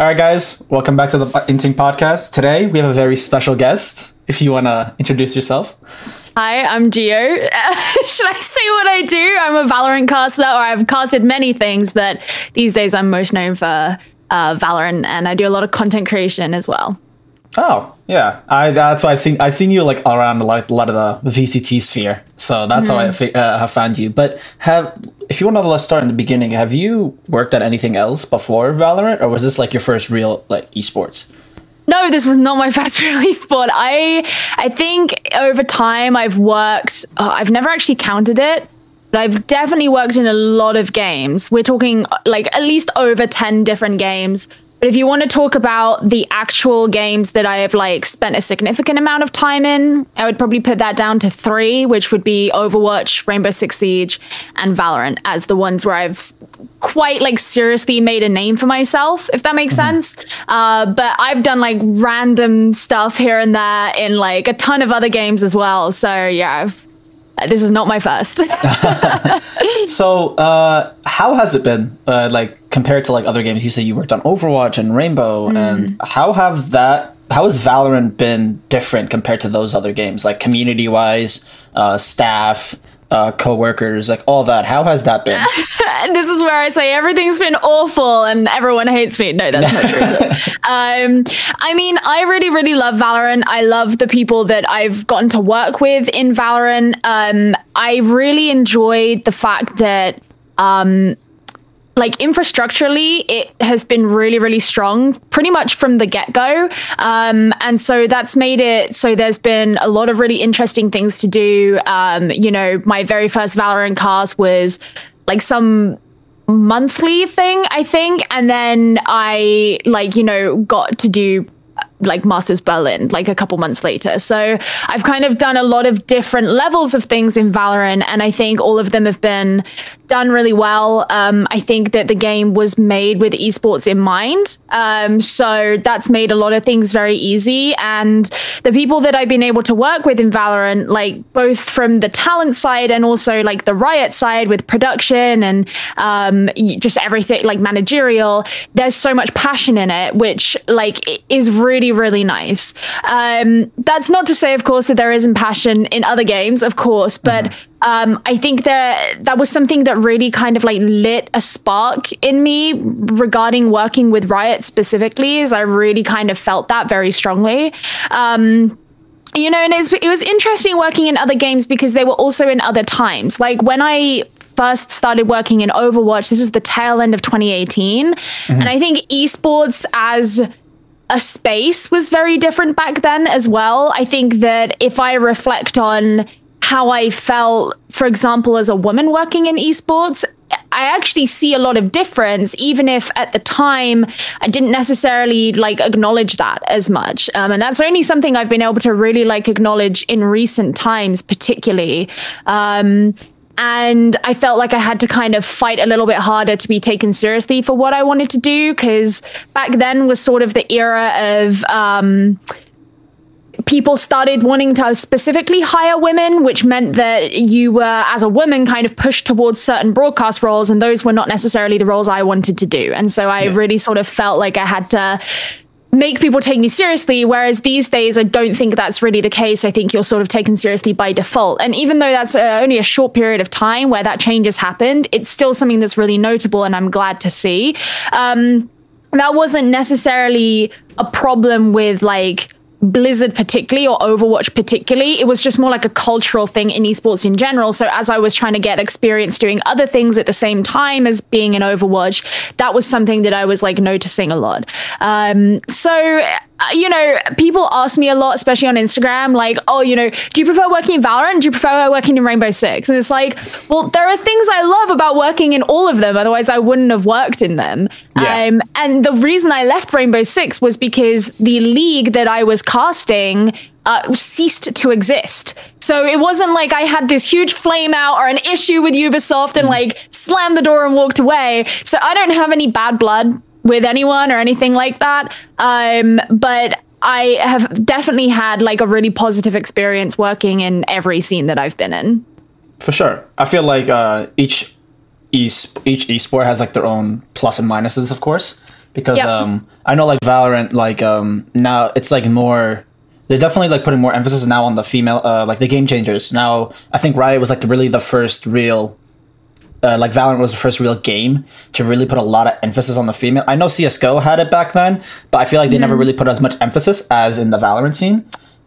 All right, guys, welcome back to the Inting podcast. Today we have a very special guest. If you want to introduce yourself. Hi, I'm Geo. should I say what I do? I'm a Valorant caster, or I've casted many things, but these days I'm most known for uh, Valorant, and I do a lot of content creation as well. Oh yeah, I that's why I've seen I've seen you like around a lot, a lot of the VCT sphere, so that's mm-hmm. how I mm-hmm. uh, have found you. But have if you want to let's start in the beginning, have you worked at anything else before Valorant, or was this like your first real like esports? No, this was not my first real esport. I I think over time I've worked. Uh, I've never actually counted it, but I've definitely worked in a lot of games. We're talking like at least over ten different games but if you want to talk about the actual games that I have like spent a significant amount of time in, I would probably put that down to three, which would be Overwatch, Rainbow Six Siege, and Valorant as the ones where I've quite like seriously made a name for myself, if that makes mm-hmm. sense. Uh, but I've done like random stuff here and there in like a ton of other games as well. So yeah, I've this is not my first. so, uh, how has it been, uh, like compared to like other games? You say you worked on Overwatch and Rainbow, mm. and how have that? How has Valorant been different compared to those other games, like community wise, uh, staff, uh, co-workers, like all that. How has that been? this is where I say everything's been awful and everyone hates me. No, that's not true. um, I mean, I really, really love Valorant. I love the people that I've gotten to work with in Valorant. Um, I really enjoyed the fact that um, like infrastructurally, it has been really, really strong pretty much from the get go. Um, and so that's made it so there's been a lot of really interesting things to do. Um, you know, my very first Valorant cast was like some monthly thing, I think. And then I like, you know, got to do like Masters Berlin like a couple months later. So I've kind of done a lot of different levels of things in Valorant, and I think all of them have been done really well. Um, I think that the game was made with esports in mind. Um, so that's made a lot of things very easy. And the people that I've been able to work with in Valorant, like both from the talent side and also like the Riot side with production and um, just everything like managerial, there's so much passion in it, which like is really really, nice. Um, that's not to say, of course, that there isn't passion in other games, of course, but mm-hmm. um, I think that that was something that really kind of like lit a spark in me regarding working with Riot specifically, as I really kind of felt that very strongly. Um, you know, and it was interesting working in other games because they were also in other times. Like when I first started working in Overwatch, this is the tail end of 2018. Mm-hmm. And I think esports as a space was very different back then as well. I think that if I reflect on how I felt, for example, as a woman working in esports, I actually see a lot of difference, even if at the time I didn't necessarily like acknowledge that as much. Um, and that's only something I've been able to really like acknowledge in recent times, particularly. Um, and I felt like I had to kind of fight a little bit harder to be taken seriously for what I wanted to do because back then was sort of the era of um, people started wanting to specifically hire women, which meant that you were, as a woman, kind of pushed towards certain broadcast roles, and those were not necessarily the roles I wanted to do. And so I yeah. really sort of felt like I had to make people take me seriously. Whereas these days, I don't think that's really the case. I think you're sort of taken seriously by default. And even though that's uh, only a short period of time where that change has happened, it's still something that's really notable and I'm glad to see. Um, that wasn't necessarily a problem with like Blizzard particularly or Overwatch particularly. It was just more like a cultural thing in esports in general. So as I was trying to get experience doing other things at the same time as being in Overwatch, that was something that I was like noticing a lot. Um, so uh, you know, people ask me a lot, especially on Instagram, like, oh, you know, do you prefer working in Valorant? Do you prefer working in Rainbow Six? And it's like, well, there are things I love about working in all of them. Otherwise, I wouldn't have worked in them. Yeah. Um, and the reason I left Rainbow Six was because the league that I was casting uh, ceased to exist. So it wasn't like I had this huge flame out or an issue with Ubisoft and mm. like slammed the door and walked away. So I don't have any bad blood with anyone or anything like that. Um, but I have definitely had like a really positive experience working in every scene that I've been in. For sure, I feel like uh, each each esport has like their own plus and minuses, of course. Because Yep. um I know like Valorant like um now it's like more they're definitely like putting more emphasis now on the female uh like the game changers. Now I think Riot was like really the first real uh, like Valorant was the first real game to really put a lot of emphasis on the female. I know CS:GO had it back then, but I feel like they never really put as much emphasis as in the Valorant scene.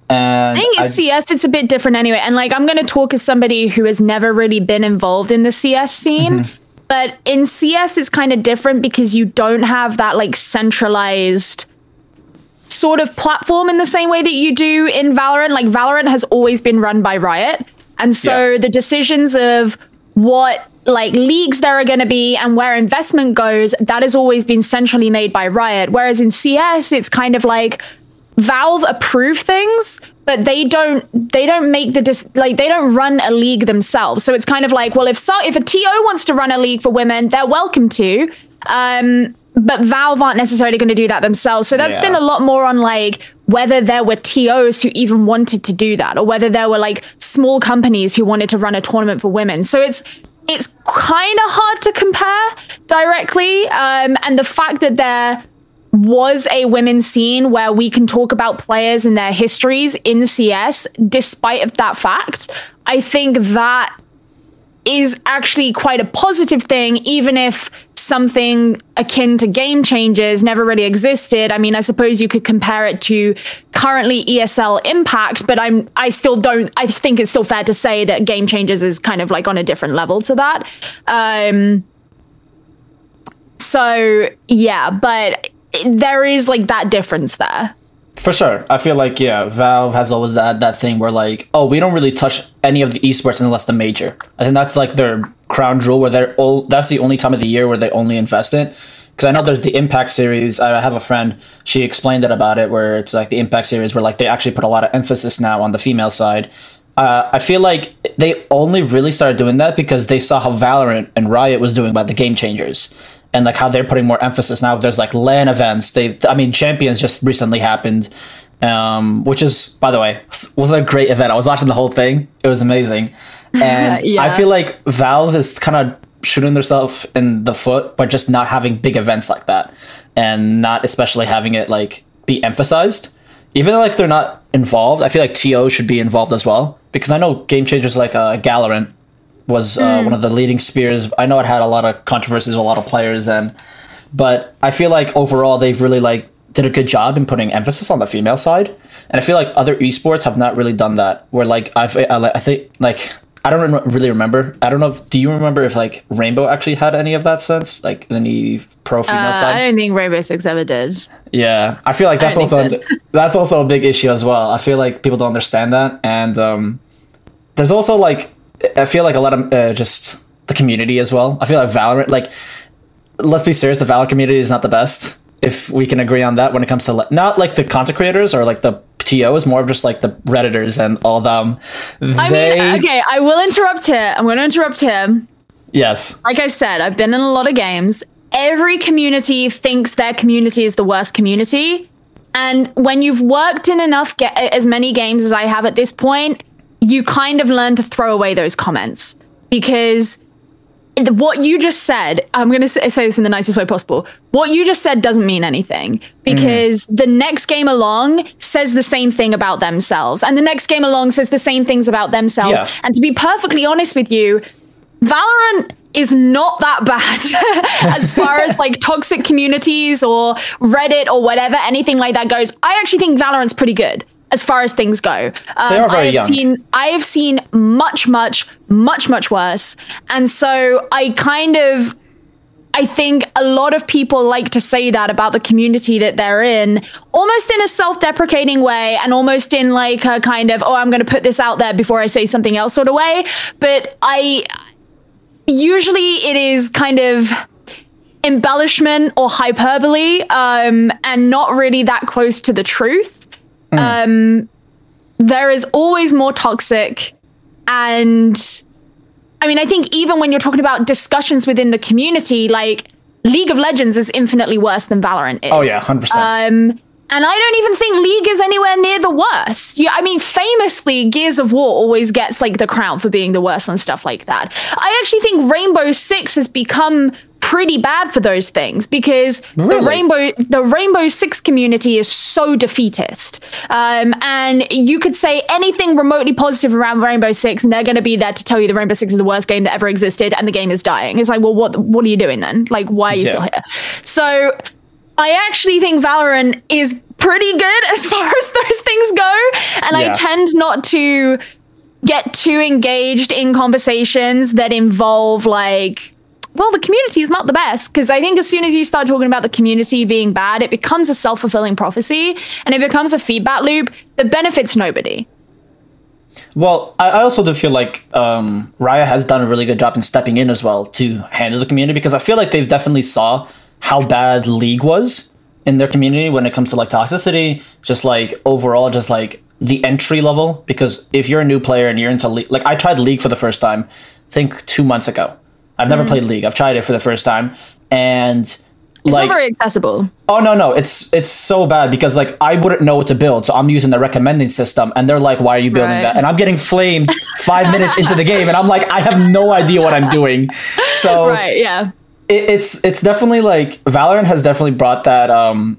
And I think I- CS it's a bit different anyway. And like I'm gonna talk as somebody who has never really been involved in the CS scene. Mm-hmm. But in CS it's kind of different because you don't have that like centralized sort of platform in the same way that you do in Valorant. Like Valorant has always been run by Riot. And so Yeah. the decisions of what like leagues there are going to be and where investment goes, that has always been centrally made by Riot. Whereas in CS, it's kind of like Valve approve things, but they don't they don't make the dis- like they don't run a league themselves. So it's kind of like, well, if so if a TO wants to run a league for women, they're welcome to. Um but Valve aren't necessarily going to do that themselves. So that's Yeah. been a lot more on like whether there were TOs who even wanted to do that or whether there were like small companies who wanted to run a tournament for women. So it's it's kind of hard to compare directly. Um, and the fact that there was a women's scene where we can talk about players and their histories in CS, despite of that fact, I think that is actually quite a positive thing, even if something akin to game changers never really existed. I mean, I suppose you could compare it to currently ESL Impact, but I'm I still don't I think it's still fair to say that game changers is kind of like on a different level to that. Um so yeah, but there is like that difference there. For sure. I feel like yeah, Valve has always had that thing where like, oh, we don't really touch any of the esports unless the major. I think that's like their crown jewel where they're all that's the only time of the year where they only invest in. Because I know there's the Impact series. I have a friend, she explained it about it where it's like the Impact series where like they actually put a lot of emphasis now on the female side. Uh, I feel like they only really started doing that because they saw how Valorant and Riot was doing about the game changers and like how they're putting more emphasis now. There's like LAN events. They, I mean, Champions just recently happened, um, which is, by the way, was a great event. I was watching the whole thing. It was amazing, and Yeah. I feel like Valve is kind of shooting themselves in the foot by just not having big events like that, and not especially having it like be emphasized. Even though like they're not involved, I feel like TO should be involved as well because I know game changers like uh, Galorant was uh, one of the leading spears. I know it had a lot of controversies with a lot of players, and but I feel like overall they've really like did a good job in putting emphasis on the female side, and I feel like other esports have not really done that. Where like I've I, I think like I don't rem- really remember. I don't know. if Do you remember if like Rainbow actually had any of that sense, like any pro female Uh, side? I don't think Rainbow Six ever did. Yeah, I feel like that's also that's also a big issue as well. I feel like people don't understand that, and um, there's also like I feel like a lot of uh, just the community as well. I feel like Valorant, like let's be serious, the Valorant community is not the best. If we can agree on that, when it comes to like, not like the content creators or like the TOs, more of just like the redditors and all them. I mean, okay, I will interrupt here. I'm going to interrupt here. yes, Like I said, I've been in a lot of games. Every community thinks their community is the worst community. And when you've worked in enough ga- as many games as I have at this point, you kind of learn to throw away those comments because what you just said, I'm going to say this in the nicest way possible. What you just said doesn't mean anything because mm. the next game along says the same thing about themselves, and the next game along says the same things about themselves. Yeah. And to be perfectly honest with you, Valorant is not that bad as far as like toxic communities or Reddit or whatever, anything like that goes. I actually think Valorant's pretty good as far as things go. Um, They are very I have young. seen I have seen much, much, much, much worse. And so I kind of I think a lot of people like to say that about the community that they're in, almost in a self deprecating way and almost in like a kind of, oh, I'm going to put this out there before I say something else sort of way. But I usually it is kind of embellishment or hyperbole um, and not really that close to the truth. Um, there is always more toxic and I mean, I think even when you're talking about discussions within the community, like League of Legends is infinitely worse than Valorant is. oh yeah, hundred percent. Um, and I don't even think League is anywhere near the worst. Yeah, I mean, famously, Gears of War always gets like the crown for being the worst and stuff like that. I actually think Rainbow Six has become pretty bad for those things because Really? the rainbow the rainbow six community is so defeatist. Um, and you could say anything remotely positive around rainbow six and they're going to be there to tell you the rainbow six is the worst game that ever existed and the game is dying. It's like well what what are you doing then? Like why are you Yeah. still here? So i actually think valorant is pretty good as far as those things go. And i tend not to get too engaged in conversations that involve like well the community is not the best because i think as soon as you start talking about the community being bad it becomes a self-fulfilling prophecy and it becomes a feedback loop that benefits nobody Well, I, I also do feel like um, Riot has done a really good job in stepping in as well to handle the community because I feel like they've definitely saw how bad League was in their community when it comes to like toxicity, just like overall, just like the entry level. Because if you're a new player and you're into League, like I tried League for the first time, I think two months ago. I've never played League. I've tried it for the first time, and it's like not very accessible Oh no no, it's it's so bad because like I wouldn't know what to build, so I'm using the recommending system, and they're like, "Why are you building Right. that?" And I'm getting flamed five minutes into the game, and I'm like, I have no idea what I'm doing. So right yeah it, it's it's definitely like Valorant has definitely brought that. Um,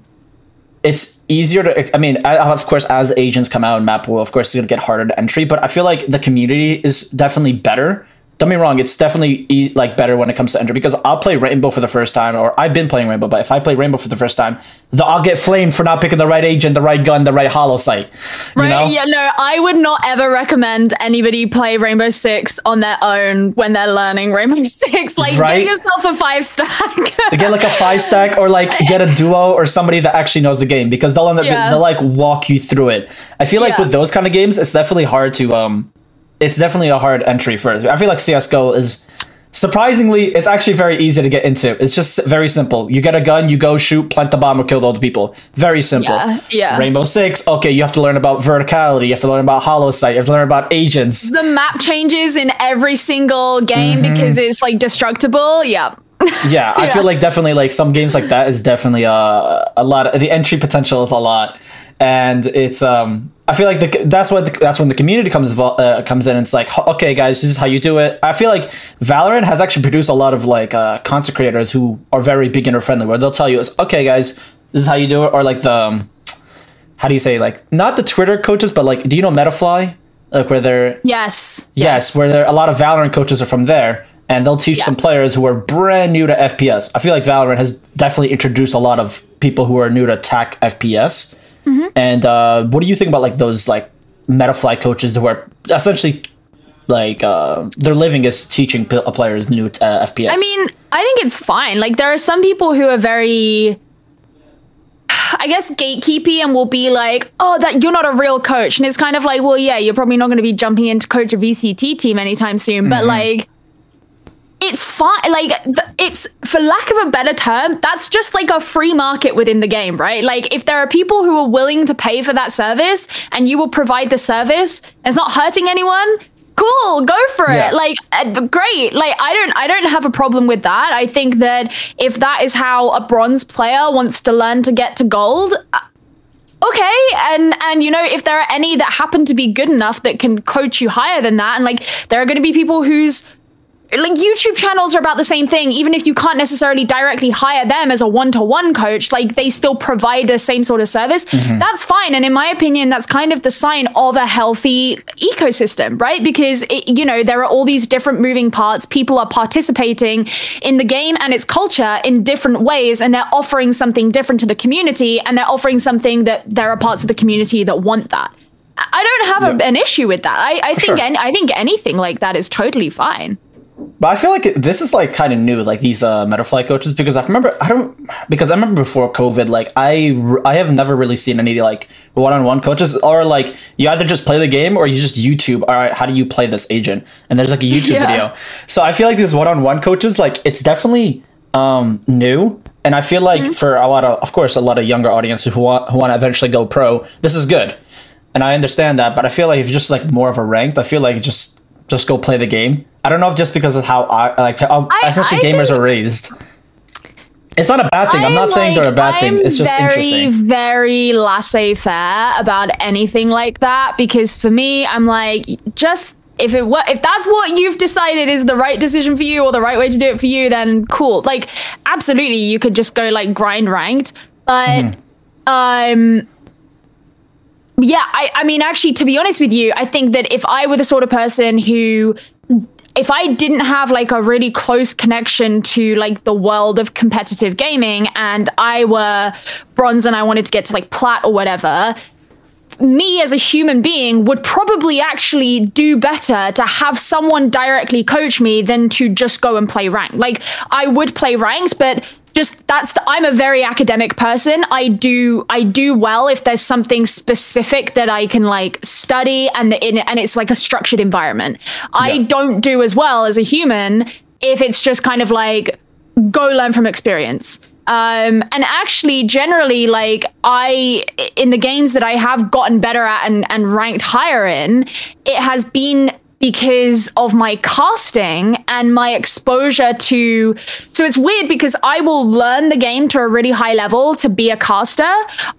it's easier to. I mean, of course, as agents come out, map will of course it's gonna get harder to entry, but I feel like the community is definitely better. Don't be wrong; it's definitely e- like better when it comes to entry because I'll play Rainbow for the first time, or I've been playing Rainbow, but if I play Rainbow for the first time, the, I'll get flamed for not picking the right agent, the right gun, the right holo sight. Right? know? Yeah, no, I would not ever recommend anybody play Rainbow Six on their own when they're learning Rainbow Six. Like, Right? get yourself a five stack. get like a five stack or like get a duo or somebody that actually knows the game because they'll end up Yeah. they'll like walk you through it. I feel like Yeah. with those kind of games, it's definitely hard to um, it's definitely a hard entry for. I feel like CS:GO is surprisingly it's actually very easy to get into. It's just very simple. You get a gun, you go shoot, plant the bomb, or kill all the people. Very simple. Yeah, yeah. Rainbow Six. Okay, you have to learn about verticality. You have to learn about holo sight. You have to learn about agents. the map changes in every single game Mm-hmm. because it's like destructible. Yeah. yeah i Yeah. feel like definitely like some games like that is definitely uh, a lot of, the entry potential is a lot and it's um i feel like the, that's what the, that's when the community comes uh, comes in it's like okay guys this is how you do it i feel like valorant has actually produced a lot of like uh content creators who are very beginner friendly where they'll tell you it's okay guys this is how you do it or like the um, how do you say like not the twitter coaches but like do you know Metafy like where they're Yes. Yes, where there a lot of Valorant coaches are from there, and they'll teach Yeah. some players who are brand new to FPS. I feel like Valorant has definitely introduced a lot of people who are new to attack FPS. Mm-hmm. And uh, what do you think about like those like Metafy coaches who are essentially like uh, their living is teaching p- players new uh, FPS? I mean, I think it's fine. Like there are some people who are very I guess gatekeepy and will be like, "Oh, that you're not a real coach." And it's kind of like, "Well, yeah, you're probably not going to be jumping in to coach a VCT team anytime soon." But like it's fine like it's for lack of a better term that's just like a free market within the game right? Like if there are people who are willing to pay for that service and you will provide the service it's not hurting anyone cool go for Yeah. it like uh, great. Like i don't i don't have a problem with that. I think that if that is how a bronze player wants to learn to get to gold uh, okay. And and you know if there are any that happen to be good enough that can coach you higher than that and like there are going to be people whose like YouTube channels are about the same thing. Even if you can't necessarily directly hire them as a one-to-one coach, like they still provide the same sort of service. Mm-hmm. That's fine. And in my opinion, that's kind of the sign of a healthy ecosystem, right? Because it, you know there are all these different moving parts. People are participating in the game and its culture in different ways, and they're offering something different to the community, and they're offering something that there are parts of the community that want that. I don't have a, an issue with that. I, I think sure. any, I think anything like that is totally fine. But I feel like it, this is like kind of new, like these uh, Metafy coaches, because I remember I don't because I remember before COVID, like I I have never really seen any like one-on-one coaches or like you either just play the game or you just YouTube. All right, how do you play this agent? And there's like a YouTube Yeah. video. So I feel like these one-on-one coaches, like it's definitely um new, and I feel like for a lot of, of course, a lot of younger audiences who want who want to eventually go pro, this is good, and I understand that. But I feel like if you're just like more of a ranked, I feel like just just go play the game. I don't know if just because of how I like how I- essentially I gamers think- are raised. It's not a bad thing. I'm, not saying they're a bad thing. I'm It's just very, interesting. very laissez-faire about anything like that because for me, I'm like, just if it what if that's what you've decided is the right decision for you or the right way to do it for you, then cool. Like absolutely, you could just go like grind ranked, but mm-hmm. um. Yeah, I, I mean, actually, to be honest with you, I think that if I were the sort of person who if I didn't have like a really close connection to like the world of competitive gaming and I were bronze and I wanted to get to like plat or whatever, me as a human being would probably actually do better to have someone directly coach me than to just go and play ranked. Like I would play ranked, but just that's the, I'm a very academic person. I do I do well if there's something specific that I can like study and the, in, and it's like a structured environment. Yeah. I don't do as well as a human if it's just kind of like go learn from experience. Um, and actually, generally, like I, in the games that I have gotten better at and, and ranked higher in, it has been because of my casting and my exposure to so it's weird because I will learn the game to a really high level to be a caster.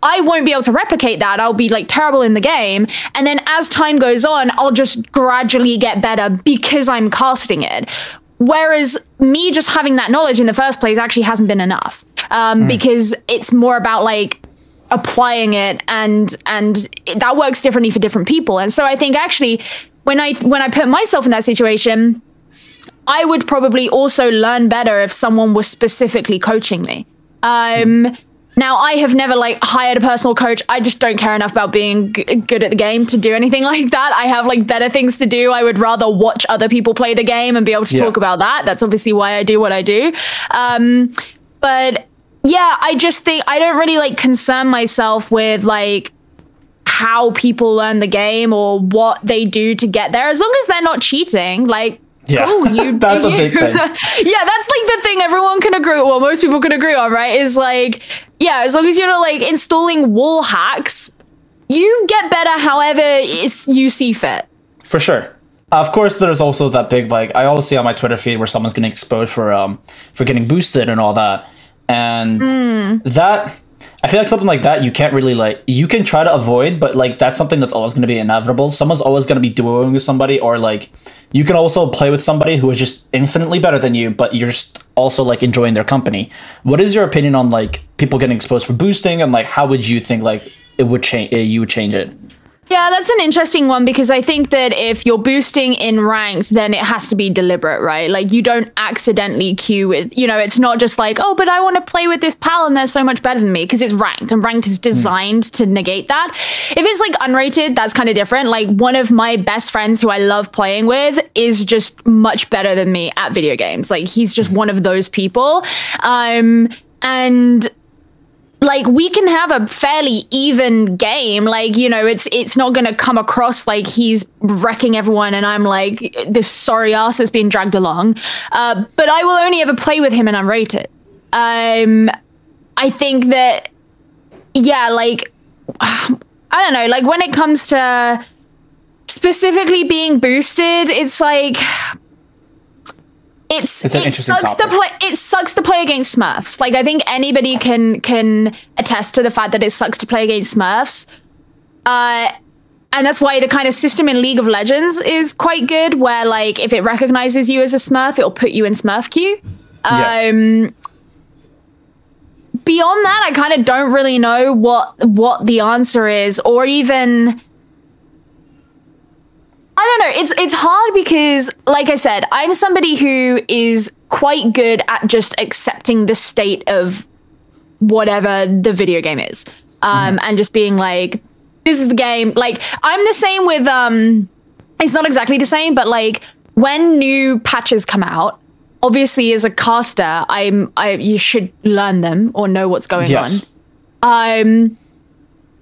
I won't be able to replicate that. I'll be like terrible in the game and then as time goes on, I'll just gradually get better because I'm casting it. Whereas me just having that knowledge in the first place actually hasn't been enough um, mm. because it's more about like applying it and and it, that works differently for different people. And so I think actually when I when I put myself in that situation, I would probably also learn better if someone was specifically coaching me. Um. Now, I have never like hired a personal coach. I just don't care enough about being g- good at the game to do anything like that. I have like better things to do. I would rather watch other people play the game and be able to yeah. talk about that. That's obviously why I do what I do. Um, but yeah, I just think I don't really like concern myself with like how people learn the game or what they do to get there as long as they're not cheating like yeah, cool, you, that's you. a big thing. yeah, that's like the thing everyone can agree. Well, most people can agree on, right? Is like, yeah, as long as you're not like installing wall hacks, you get better however you see fit. For sure. Of course, there's also that big like I always see on my Twitter feed where someone's getting exposed for um for getting boosted and all that, and mm. that I feel like something like that you can't really like you can try to avoid, but like that's something that's always going to be inevitable. Someone's always going to be dueling with somebody, or like you can also play with somebody who is just infinitely better than you, but you're just also like enjoying their company. What is your opinion on like people getting exposed for boosting, and like how would you think like it would change? Eh, you would change it? Yeah, that's an interesting one because I think that if you're boosting in ranked, then it has to be deliberate, right? Like you don't accidentally queue with, you know, it's not just like, oh, but I want to play with this pal and they're so much better than me because it's ranked and ranked is designed mm. to negate that. If it's like unrated, that's kind of different. Like one of my best friends who I love playing with is just much better than me at video games. Like he's just one of those people. Um, and like we can have a fairly even game. Like you know it's it's not going to come across like he's wrecking everyone and i'm like this sorry ass that's being dragged along. Uh, but i will only ever play with him and i'm rated. Um i think that yeah like i don't know like when it comes to specifically being boosted it's like it's, it's it sucks topic. to play it sucks to play against Smurfs. Like I think anybody can can attest to the fact that it sucks to play against Smurfs. Uh and that's why the kind of system in League of Legends is quite good, where like if it recognizes you as a Smurf, it'll put you in Smurf queue. Yeah. Um beyond that, I kind of don't really know what what the answer is, or even I don't know. It's it's hard because, like I said, I'm somebody who is quite good at just accepting the state of whatever the video game is, um, mm-hmm. and just being like, "This is the game." Like I'm the same with um, it's not exactly the same, but like when new patches come out, obviously as a caster, I'm I you should learn them or know what's going yes. on. Um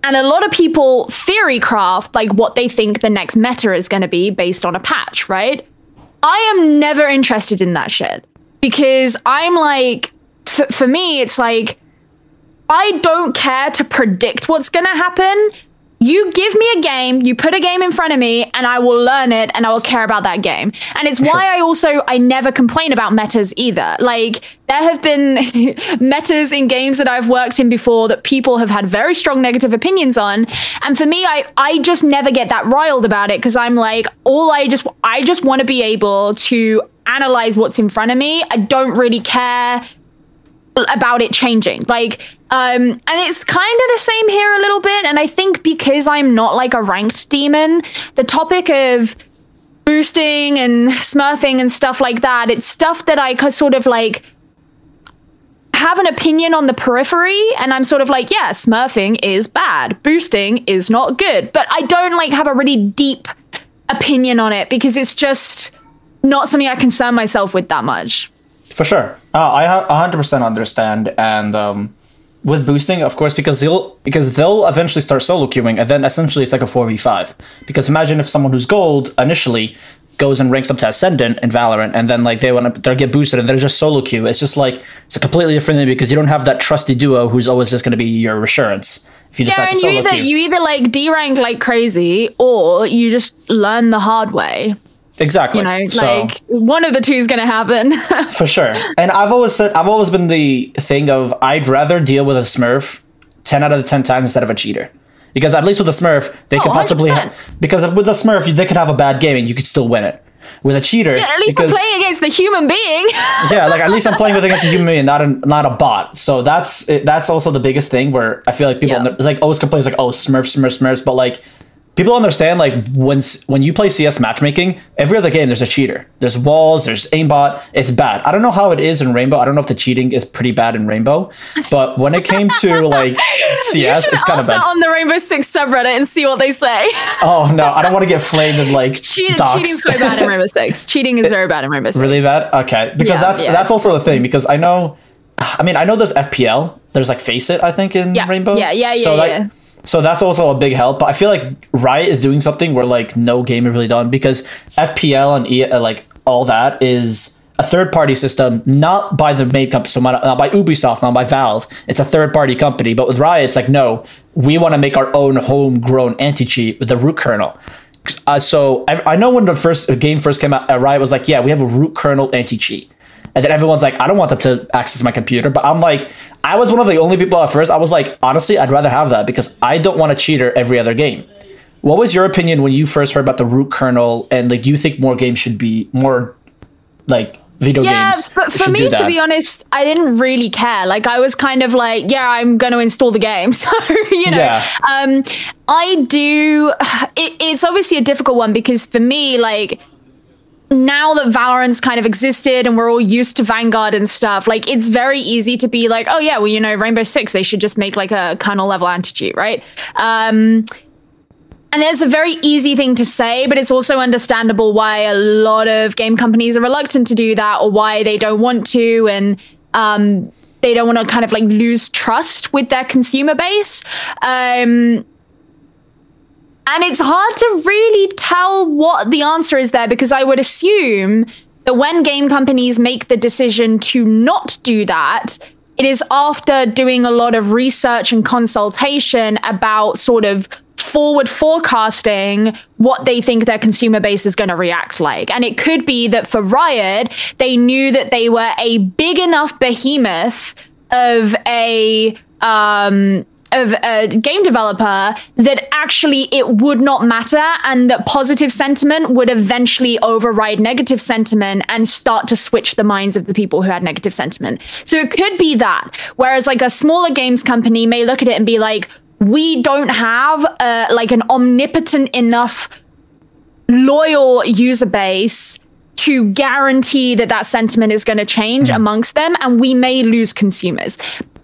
and a lot of people theory craft like what they think the next meta is going to be based on a patch, right? I am never interested in that shit because I'm like, f- for me, it's like, I don't care to predict what's going to happen. You give me a game, you put a game in front of me, and I will learn it and I will care about that game. And it's why I also I never complain about metas either. Like there have been metas in games that I've worked in before that people have had very strong negative opinions on. And for me, I I just never get that riled about it because I'm like, all I just I just want to be able to analyze what's in front of me. I don't really care about it changing. Like, um, and it's kind of the same here a little bit. And I think because I'm not like a ranked demon, the topic of boosting and smurfing and stuff like that, it's stuff that I sort of like have an opinion on the periphery and I'm sort of like, yeah, smurfing is bad. Boosting is not good. But I don't like have a really deep opinion on it because it's just not something I concern myself with that much. For sure. Uh, I 100% understand. And um, with boosting, of course, because they'll because they'll eventually start solo queuing, and then essentially it's like a 4v5. Because imagine if someone who's gold initially goes and ranks up to ascendant in Valorant, and then like they want to they get boosted and they're just solo queue. It's just like it's a completely different thing because you don't have that trusty duo who's always just going to be your reassurance. If you decide yeah, and to you either queue. you either like D rank like crazy, or you just learn the hard way. Exactly. You know, so, like one of the two is going to happen. for sure. And I've always said, I've always been the thing of I'd rather deal with a Smurf 10 out of the 10 times instead of a cheater. Because at least with a Smurf, they oh, could possibly, have, because with a Smurf, they could have a bad game and you could still win it. With a cheater, yeah, at least because, I'm playing against the human being. yeah, like at least I'm playing with against a human being, not a not a bot. So that's that's also the biggest thing where I feel like people yeah. like always complain like, oh Smurf, Smurf, Smurfs, but like people understand like when when you play CS matchmaking, every other game there's a cheater. There's walls, there's aimbot. It's bad. I don't know how it is in Rainbow. I don't know if the cheating is pretty bad in Rainbow, but when it came to like CS, it's kind of bad. on the Rainbow Six subreddit and see what they say. oh no, I don't want to get flamed and like cheating. Cheating's so bad in Rainbow Six. Cheating is very bad in Rainbow Six. Really bad. Okay, because yeah, that's yeah. that's also the thing because I know. I mean, I know there's FPL. There's like FACEIT, I think, in yeah. Rainbow. Yeah, yeah, yeah. So like, yeah so that's also a big help. But I feel like Riot is doing something where like no game is really done because FPL and e- like all that is a third party system, not by the main company, so not by Ubisoft, not by Valve. It's a third party company. But with Riot, it's like no, we want to make our own homegrown anti cheat with the root kernel. Uh, so I, I, know when the first game first came out, uh, Riot was like, yeah, we have a root kernel anti cheat. And then everyone's like, I don't want them to access my computer. But I'm like, I was one of the only people at first. I was like, honestly, I'd rather have that because I don't want a cheater every other game. What was your opinion when you first heard about the root kernel and like you think more games should be more like video yeah, games? Yeah, but for me, to be honest, I didn't really care. Like I was kind of like, yeah, I'm going to install the game. So you know, yeah. um, I do. It, it's obviously a difficult one because for me, like now that Valorant's kind of existed and we're all used to Vanguard and stuff, like it's very easy to be like, oh yeah, well you know Rainbow Six, they should just make like a kernel level anti cheat, right? Um, and it's a very easy thing to say, but it's also understandable why a lot of game companies are reluctant to do that or why they don't want to, and um, they don't want to kind of like lose trust with their consumer base. Um, and it's hard to really tell what the answer is there because I would assume that when game companies make the decision to not do that, it is after doing a lot of research and consultation about sort of forward forecasting what they think their consumer base is going to react like. And it could be that for Riot, they knew that they were a big enough behemoth of a um, of a game developer that actually it would not matter and that positive sentiment would eventually override negative sentiment and start to switch the minds of the people who had negative sentiment. So it could be that. Whereas like a smaller games company may look at it and be like, we don't have uh, like an omnipotent enough loyal user base to guarantee that that sentiment is going to change mm. amongst them and we may lose consumers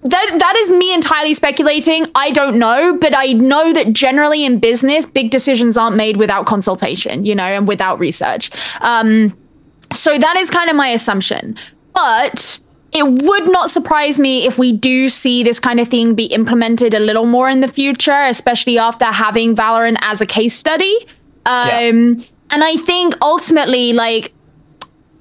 that that is me entirely speculating. I don't know, but I know that generally in business, big decisions aren't made without consultation, you know, and without research. Um, so that is kind of my assumption. But it would not surprise me if we do see this kind of thing be implemented a little more in the future, especially after having Valorant as a case study. Um, yeah. And I think ultimately, like,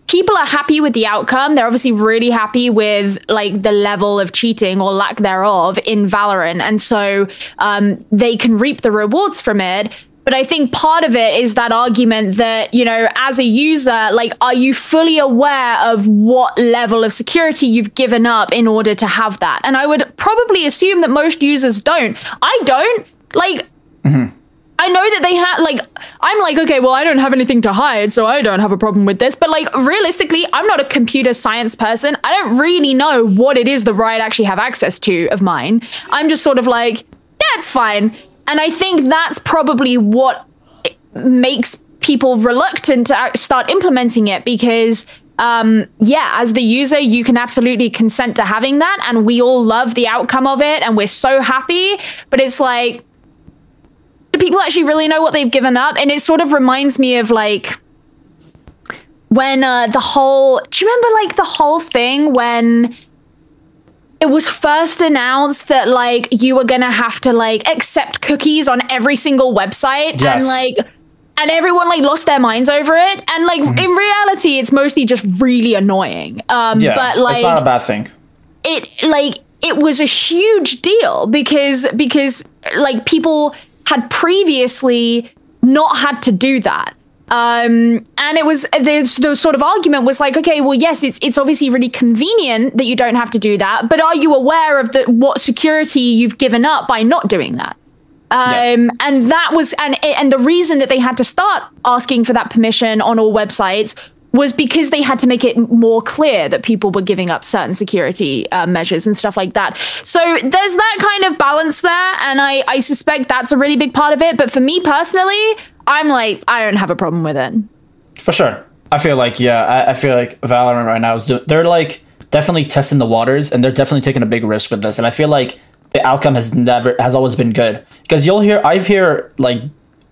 people are happy with the outcome. They're obviously really happy with like the level of cheating or lack thereof in Valorant, and so um, they can reap the rewards from it. But I think part of it is that argument that, you know, as a user, like, are you fully aware of what level of security you've given up in order to have that? And I would probably assume that most users don't. I don't. Like, mm-hmm. I know that they have like I'm like okay well I don't have anything to hide so I don't have a problem with this but like realistically I'm not a computer science person I don't really know what it is the Riot actually have access to of mine I'm just sort of like yeah it's fine and I think that's probably what makes people reluctant to start implementing it because um, yeah, as the user, you can absolutely consent to having that. And we all love the outcome of it and we're so happy. But it's like, people actually really know what they've given up? And it sort of reminds me of like when uh, the whole, do you remember like the whole thing when it was first announced that like you were gonna have to like accept cookies on every single website yes. and like and everyone like lost their minds over it and like mm-hmm. in reality it's mostly just really annoying um yeah, but like it's not a bad thing it like it was a huge deal because because like people had previously not had to do that um, and it was the, the sort of argument was like, okay, well, yes, it's it's obviously really convenient that you don't have to do that, but are you aware of the what security you've given up by not doing that? Um, yeah. and that was and and the reason that they had to start asking for that permission on all websites was because they had to make it more clear that people were giving up certain security uh, measures and stuff like that. So there's that kind of balance there, and I I suspect that's a really big part of it. But for me personally, I'm like, I don't have a problem with it. For sure. I feel like, yeah, I, I feel like Valorant right now is, they're like definitely testing the waters and they're definitely taking a big risk with this. And I feel like the outcome has never, has always been good. Because you'll hear, I've hear like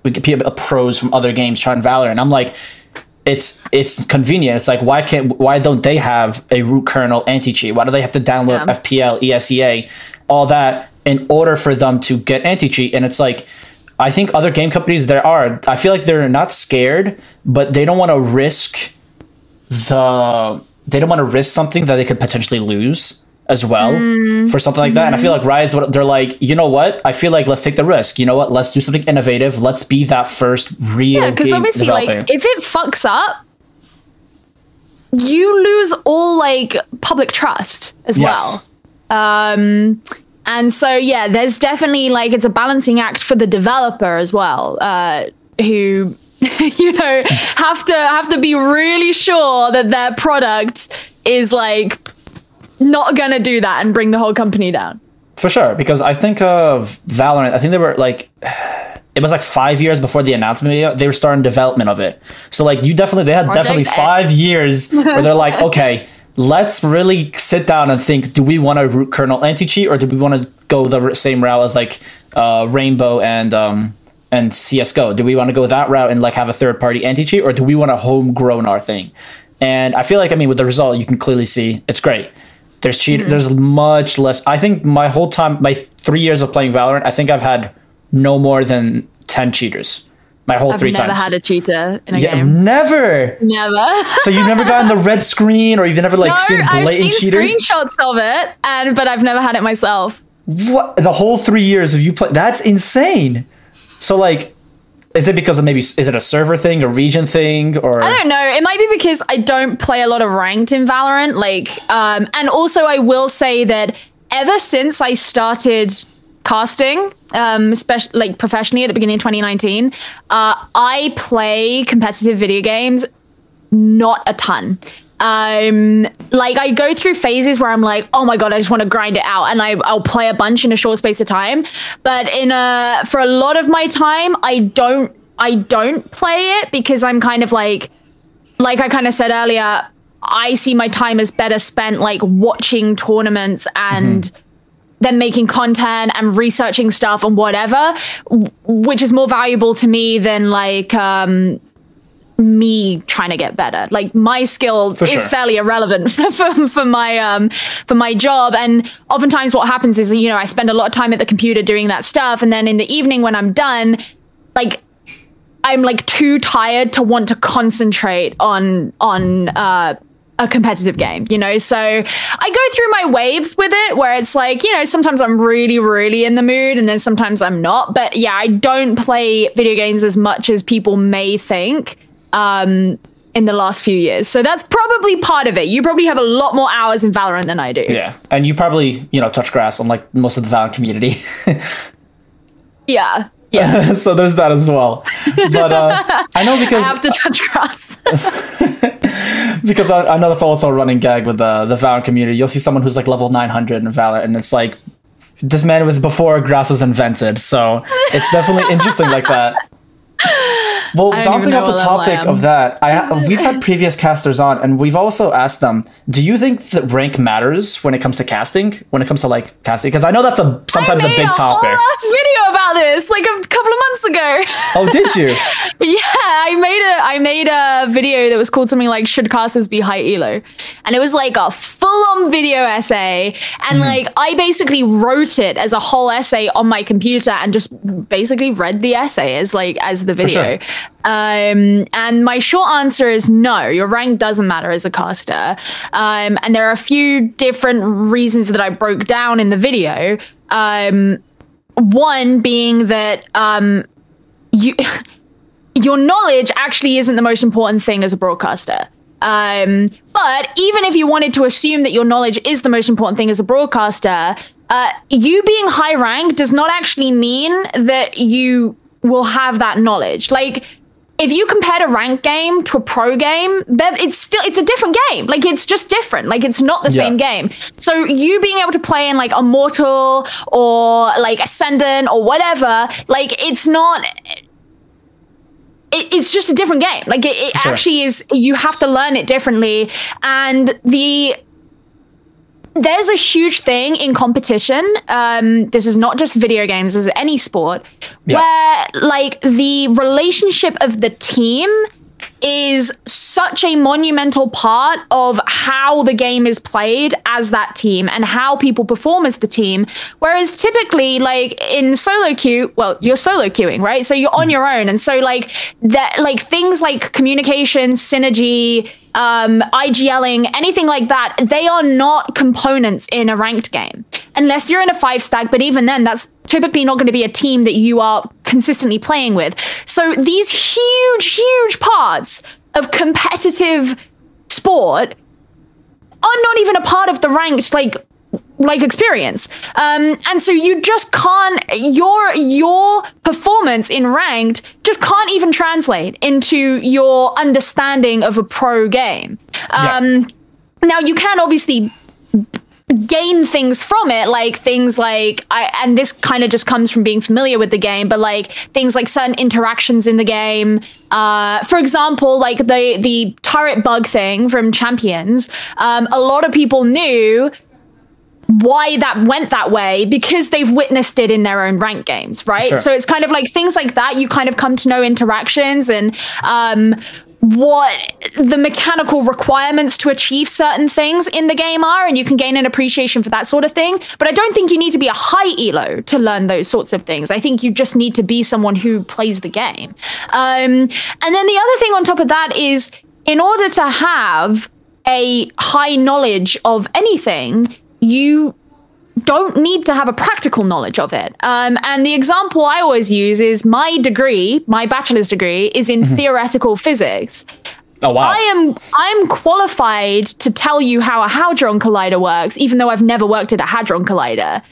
we Wikipedia pros from other games trying Valorant. I'm like, it's it's convenient. It's like why can't why don't they have a root kernel anti cheat? Why do they have to download yeah. FPL, ESEA, all that in order for them to get anti cheat? And it's like I think other game companies there are. I feel like they're not scared, but they don't want to risk the. They don't want to risk something that they could potentially lose as well mm. for something like that. And I feel like Rise, they're like, you know what? I feel like let's take the risk. You know what? Let's do something innovative. Let's be that first real. Yeah, because obviously, developer. like if it fucks up, you lose all like public trust as yes. well. Um, and so, yeah, there's definitely like it's a balancing act for the developer as well, uh, who you know have to have to be really sure that their product is like not gonna do that and bring the whole company down. For sure, because I think of Valorant. I think they were like it was like five years before the announcement video. They were starting development of it. So like you definitely they had Project definitely five years where they're like, okay, let's really sit down and think do we want to root kernel anti-cheat or do we want to go the same route as like uh, rainbow and um, and csgo do we want to go that route and like have a third party anti-cheat or do we want to homegrown our thing and i feel like i mean with the result you can clearly see it's great there's cheat mm-hmm. there's much less i think my whole time my three years of playing valorant i think i've had no more than 10 cheaters my whole I've three never times. had a cheater in a yeah, game. Never. Never. so you've never gotten the red screen, or you've never like no, seen blatant cheaters? I've seen screenshots of it, and but I've never had it myself. What? The whole three years of you play? That's insane. So like, is it because of maybe is it a server thing, a region thing, or I don't know. It might be because I don't play a lot of ranked in Valorant. Like, um, and also I will say that ever since I started casting, um, especially like professionally at the beginning of 2019, uh, I play competitive video games not a ton. Um, like I go through phases where I'm like, oh my god, I just want to grind it out, and I I'll play a bunch in a short space of time. But in a for a lot of my time, I don't I don't play it because I'm kind of like, like I kind of said earlier, I see my time as better spent like watching tournaments and. Mm-hmm then making content and researching stuff and whatever, which is more valuable to me than like um, me trying to get better. Like my skill for is sure. fairly irrelevant for, for, for, my um for my job. And oftentimes what happens is, you know, I spend a lot of time at the computer doing that stuff. And then in the evening when I'm done, like I'm like too tired to want to concentrate on on uh a competitive game, you know? So I go through my waves with it where it's like, you know, sometimes I'm really, really in the mood and then sometimes I'm not. But yeah, I don't play video games as much as people may think um, in the last few years. So that's probably part of it. You probably have a lot more hours in Valorant than I do. Yeah. And you probably, you know, touch grass on like most of the Valorant community. yeah. Yeah. so there's that as well. But uh, I know because I have to touch grass. because I, I, know that's also a running gag with the the Valorant community. You'll see someone who's like level 900 in Valorant, and it's like this man was before grass was invented. So it's definitely interesting like that. Well, bouncing off the topic of that, I we've had previous casters on, and we've also asked them, "Do you think that rank matters when it comes to casting? When it comes to like casting? Because I know that's a sometimes a big a topic." Whole last video about this, like a couple of months ago. Oh, did you? yeah, I made a I made a video that was called something like "Should casters be high elo," and it was like a full on video essay, and mm. like I basically wrote it as a whole essay on my computer and just basically read the essay as like as the video. Sure. Um, and my short answer is no, your rank doesn't matter as a caster. Um, and there are a few different reasons that I broke down in the video. Um, one being that um, you. your knowledge actually isn't the most important thing as a broadcaster. Um, but even if you wanted to assume that your knowledge is the most important thing as a broadcaster, uh, you being high rank does not actually mean that you will have that knowledge. Like if you compared a ranked game to a pro game, then it's still it's a different game. Like it's just different. Like it's not the yeah. same game. So you being able to play in like Immortal or like Ascendant or whatever, like it's not it, it's just a different game. Like it, it sure. actually is. You have to learn it differently, and the there's a huge thing in competition. Um, this is not just video games, this is any sport, yeah. where like the relationship of the team is such a monumental part of how the game is played as that team and how people perform as the team. Whereas typically, like in solo queue, well, you're solo queuing, right? So you're on mm. your own. And so like that like things like communication, synergy, um, IGLing, anything like that, they are not components in a ranked game. Unless you're in a five stack, but even then, that's typically not going to be a team that you are consistently playing with. So these huge, huge parts of competitive sport are not even a part of the ranked like like experience. Um and so you just can't your your performance in ranked just can't even translate into your understanding of a pro game. Um yeah. now you can obviously gain things from it like things like i and this kind of just comes from being familiar with the game but like things like certain interactions in the game. Uh for example like the the turret bug thing from champions um a lot of people knew why that went that way because they've witnessed it in their own rank games, right? Sure. So it's kind of like things like that. You kind of come to know interactions and um, what the mechanical requirements to achieve certain things in the game are, and you can gain an appreciation for that sort of thing. But I don't think you need to be a high elo to learn those sorts of things. I think you just need to be someone who plays the game. Um, and then the other thing on top of that is, in order to have a high knowledge of anything, you don't need to have a practical knowledge of it. Um, and the example I always use is my degree, my bachelor's degree, is in mm-hmm. theoretical physics. Oh wow! I am I'm qualified to tell you how a hadron collider works, even though I've never worked at a hadron collider.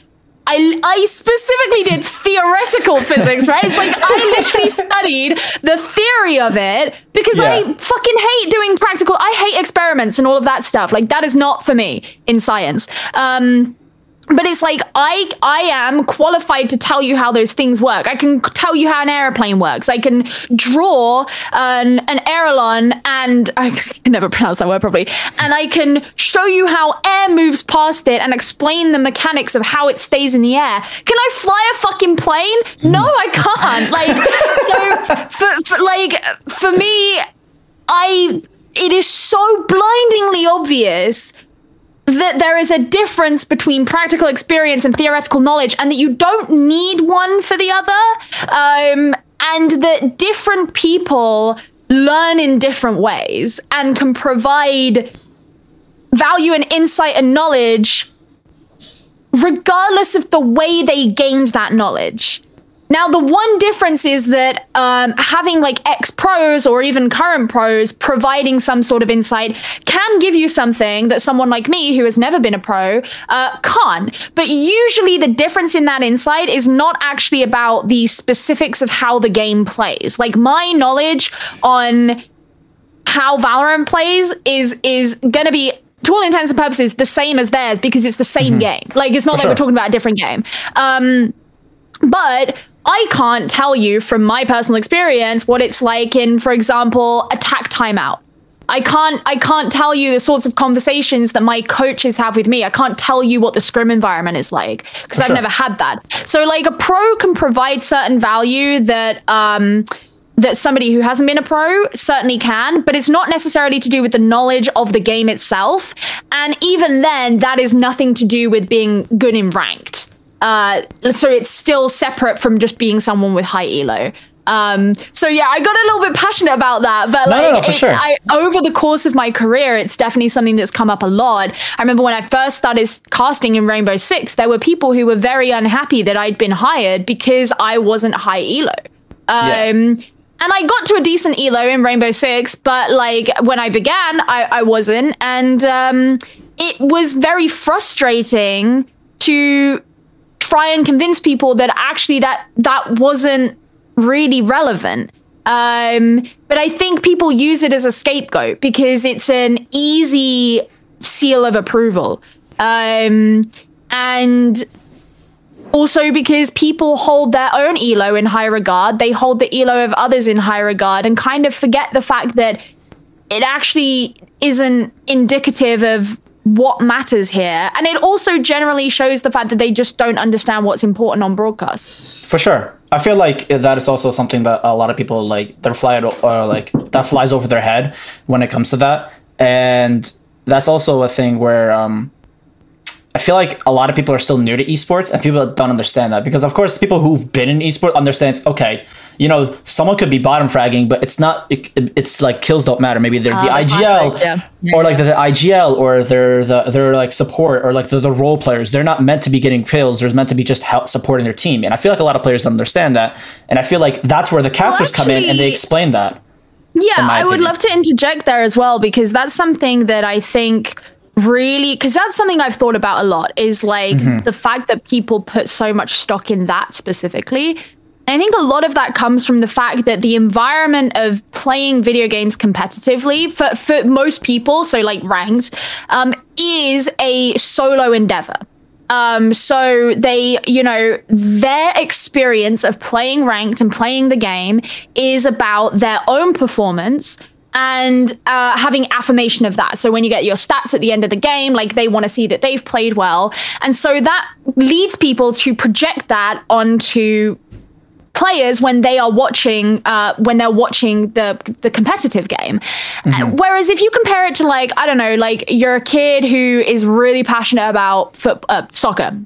I, I specifically did theoretical physics, right? It's like I literally studied the theory of it because yeah. I fucking hate doing practical. I hate experiments and all of that stuff. Like that is not for me in science. Um, but it's like I I am qualified to tell you how those things work. I can tell you how an airplane works. I can draw an an aileron and I can never pronounce that word properly. And I can show you how air moves past it and explain the mechanics of how it stays in the air. Can I fly a fucking plane? No, mm. I can't. Like so for, for like for me I it is so blindingly obvious that there is a difference between practical experience and theoretical knowledge and that you don't need one for the other um, and that different people learn in different ways and can provide value and insight and knowledge regardless of the way they gained that knowledge. Now, the one difference is that um, having like ex pros or even current pros providing some sort of insight can give you something that someone like me, who has never been a pro, uh, can't. But usually, the difference in that insight is not actually about the specifics of how the game plays. Like, my knowledge on how Valorant plays is is going to be to all intents and purposes the same as theirs because it's the same mm-hmm. game. Like it's not For like sure. we're talking about a different game. Um, but I can't tell you from my personal experience what it's like in, for example, attack timeout. I can't I can't tell you the sorts of conversations that my coaches have with me. I can't tell you what the scrim environment is like because I've sure. never had that. So like a pro can provide certain value that um that somebody who hasn't been a pro certainly can, but it's not necessarily to do with the knowledge of the game itself. And even then, that is nothing to do with being good in ranked. Uh, so it's still separate from just being someone with high elo. Um, so yeah, I got a little bit passionate about that, but no, like no, no, sure. I, over the course of my career, it's definitely something that's come up a lot. I remember when I first started casting in Rainbow Six, there were people who were very unhappy that I'd been hired because I wasn't high elo. Um, yeah. And I got to a decent elo in Rainbow Six, but like when I began, I, I wasn't, and um, it was very frustrating to try and convince people that actually that that wasn't really relevant. Um, but I think people use it as a scapegoat because it's an easy seal of approval. Um, and also because people hold their own elo in high regard, they hold the elo of others in high regard and kind of forget the fact that it actually isn't indicative of what matters here. And it also generally shows the fact that they just don't understand what's important on broadcast. For sure. I feel like that is also something that a lot of people like they're fly or like that flies over their head when it comes to that. And that's also a thing where um I feel like a lot of people are still new to esports and people don't understand that because of course people who've been in esports understand okay, you know, someone could be bottom fragging, but it's not it, it's like kills don't matter. Maybe they're uh, the IGL yeah. or like the, the, IGL or they're the they're like support or like the, the role players. They're not meant to be getting kills. They're meant to be just help supporting their team. And I feel like a lot of players don't understand that. And I feel like that's where the casters well, actually, come in and they explain that. Yeah, I would love to interject there as well because that's something that I think really because that's something I've thought about a lot is like mm-hmm. the fact that people put so much stock in that specifically. I think a lot of that comes from the fact that the environment of playing video games competitively for, for most people, so like ranked, um, is a solo endeavor. Um, so they, you know, their experience of playing ranked and playing the game is about their own performance and uh, having affirmation of that. So when you get your stats at the end of the game, like they want to see that they've played well. And so that leads people to project that onto players when they are watching uh, when they're watching the the competitive game. Mm-hmm. whereas if you compare it to like I don't know, like you're a kid who is really passionate about foot, uh, soccer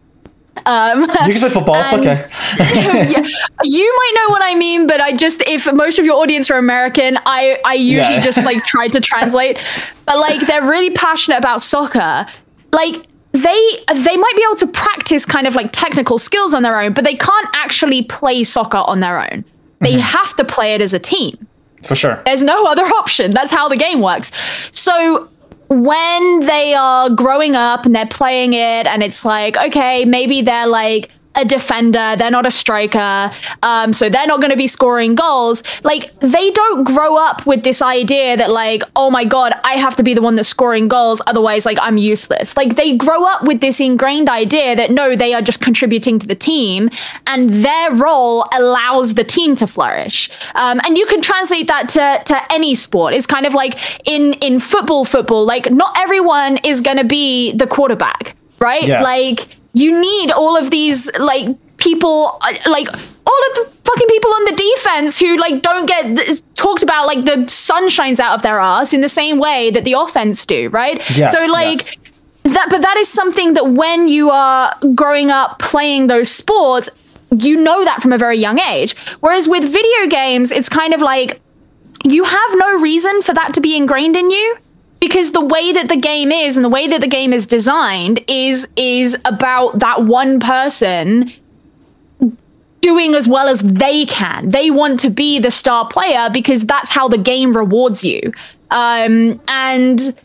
um, you can say football. It's okay. yeah, you might know what I mean, but I just if most of your audience are American, I I usually yeah. just like try to translate. But like they're really passionate about soccer. Like they they might be able to practice kind of like technical skills on their own, but they can't actually play soccer on their own. They mm-hmm. have to play it as a team. For sure. There's no other option. That's how the game works. So when they are growing up and they're playing it and it's like okay maybe they're like a defender, they're not a striker, um, so they're not going to be scoring goals. Like, they don't grow up with this idea that, like, oh my God, I have to be the one that's scoring goals, otherwise, like, I'm useless. Like, they grow up with this ingrained idea that no, they are just contributing to the team, and their role allows the team to flourish. Um, and you can translate that to, to any sport. It's kind of like in, in football, football, like, not everyone is going to be the quarterback, right? Yeah. Like, you need all of these like people uh, like all of the fucking people on the defense who like don't get talked about like the sun shines out of their ass in the same way that the offense do right yes, so like yes. that but that is something that when you are growing up playing those sports you know that from a very young age. Whereas with video games, it's kind of like you have no reason for that to be ingrained in you because the way that the game is and the way that the game is designed is is about that one person doing as well as they can. They want to be the star player because that's how the game rewards you. Um, and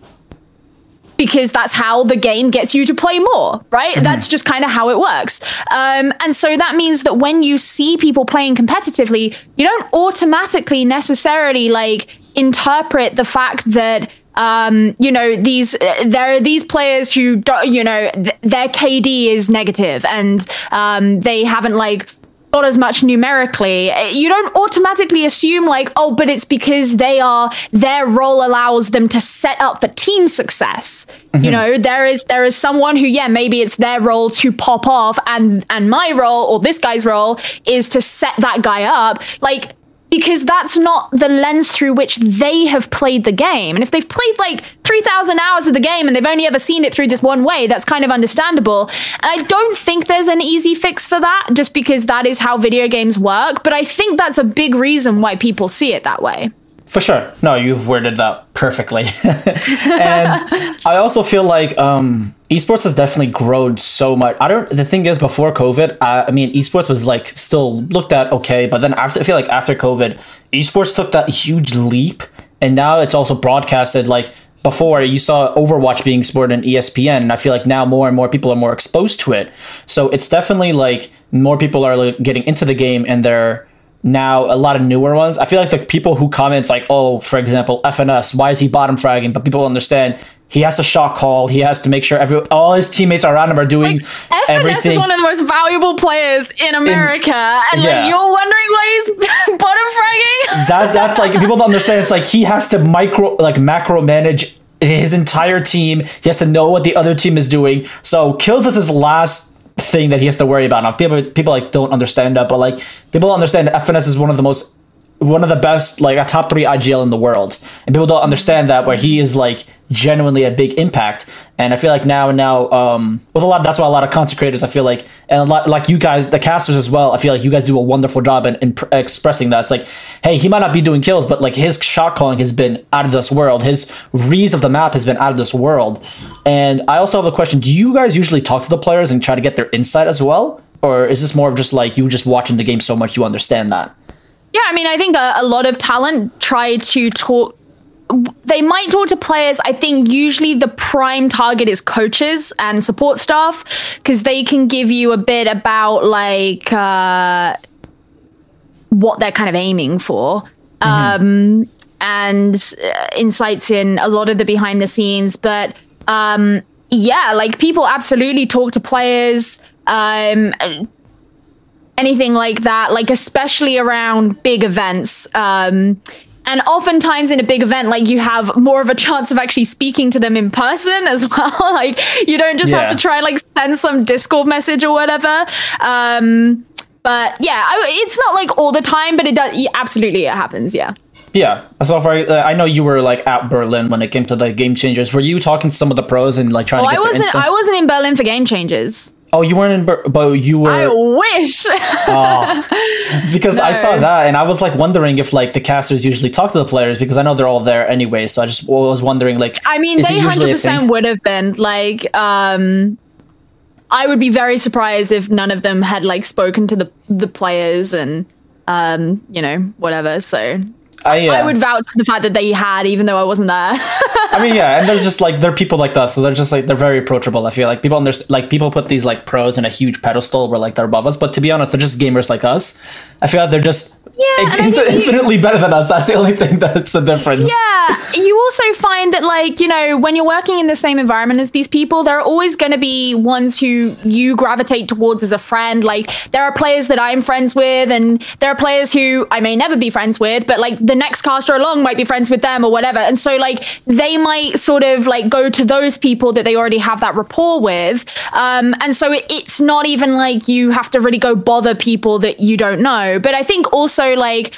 because that's how the game gets you to play more, right? Mm-hmm. That's just kind of how it works. Um, and so that means that when you see people playing competitively, you don't automatically necessarily like interpret the fact that um, you know these uh, there are these players who don't you know th- their KD is negative and um, they haven't like not as much numerically, you don't automatically assume like, oh, but it's because they are their role allows them to set up for team success. Mm-hmm. You know, there is there is someone who, yeah, maybe it's their role to pop off, and and my role or this guy's role is to set that guy up. Like because that's not the lens through which they have played the game. And if they've played like 3,000 hours of the game and they've only ever seen it through this one way, that's kind of understandable. And I don't think there's an easy fix for that just because that is how video games work. But I think that's a big reason why people see it that way. For sure. No, you've worded that perfectly. and I also feel like um, esports has definitely grown so much. I don't. The thing is, before COVID, I, I mean, esports was like still looked at okay, but then after, I feel like after COVID, esports took that huge leap, and now it's also broadcasted like before you saw Overwatch being sported on ESPN, and I feel like now more and more people are more exposed to it. So it's definitely like more people are like, getting into the game and they're now a lot of newer ones. I feel like the people who comment like, oh, for example, FNS, why is he bottom fragging? But people understand he has a shot call. He has to make sure every all his teammates around him are doing like, FNS everything. is one of the most valuable players in America, in, and yeah. like, you're wondering why he's bottom fragging. that that's like people don't understand. It's like he has to micro like macro manage his entire team. He has to know what the other team is doing. So kills is his last thing that he has to worry about. Now people people like don't understand that, but like people understand FNS is one of the most one of the best, like a top three IGL in the world, and people don't understand that. Where he is like genuinely a big impact, and I feel like now and now, um, with a lot, that's why a lot of content creators, I feel like, and a lot like you guys, the casters as well. I feel like you guys do a wonderful job in, in pr- expressing that. It's like, hey, he might not be doing kills, but like his shot calling has been out of this world. His reads of the map has been out of this world. And I also have a question: Do you guys usually talk to the players and try to get their insight as well? Or is this more of just like you just watching the game so much you understand that? Yeah, I mean, I think a, a lot of talent try to talk they might talk to players. I think usually the prime target is coaches and support staff because they can give you a bit about like uh, what they're kind of aiming for. Mm-hmm. Um, and uh, insights in a lot of the behind the scenes. But um, yeah, like people absolutely talk to players. Um, anything like that, like especially around big events. Um, and oftentimes in a big event, like you have more of a chance of actually speaking to them in person as well. like you don't just yeah. have to try and like send some Discord message or whatever. Um, but yeah, I, it's not like all the time, but it does. Absolutely, it happens. Yeah. Yeah. So far, uh, I know you were like at Berlin when it came to the game changers. Were you talking to some of the pros and like trying oh, to get I wasn't. I wasn't in Berlin for game changers. Oh, you weren't in, Ber- but you were. I wish. oh, because no. I saw that and I was like wondering if like the casters usually talk to the players because I know they're all there anyway. So I just was wondering like. I mean, they hundred percent would have been like. um I would be very surprised if none of them had like spoken to the the players and um you know whatever. So I, uh, I would vouch for the fact that they had, even though I wasn't there. I mean, yeah, and they're just like they're people like us, so they're just like they're very approachable. I feel like people understand, like people put these like pros in a huge pedestal where like they're above us, but to be honest, they're just gamers like us. I feel like they're just yeah, it's infinitely better than us. That's the only thing that's the difference. Yeah, you also find that like you know when you're working in the same environment as these people, there are always going to be ones who you gravitate towards as a friend. Like there are players that I'm friends with, and there are players who I may never be friends with, but like the next caster along might be friends with them or whatever. And so like they might sort of like go to those people that they already have that rapport with. Um, and so it, it's not even like you have to really go bother people that you don't know. But I think also so like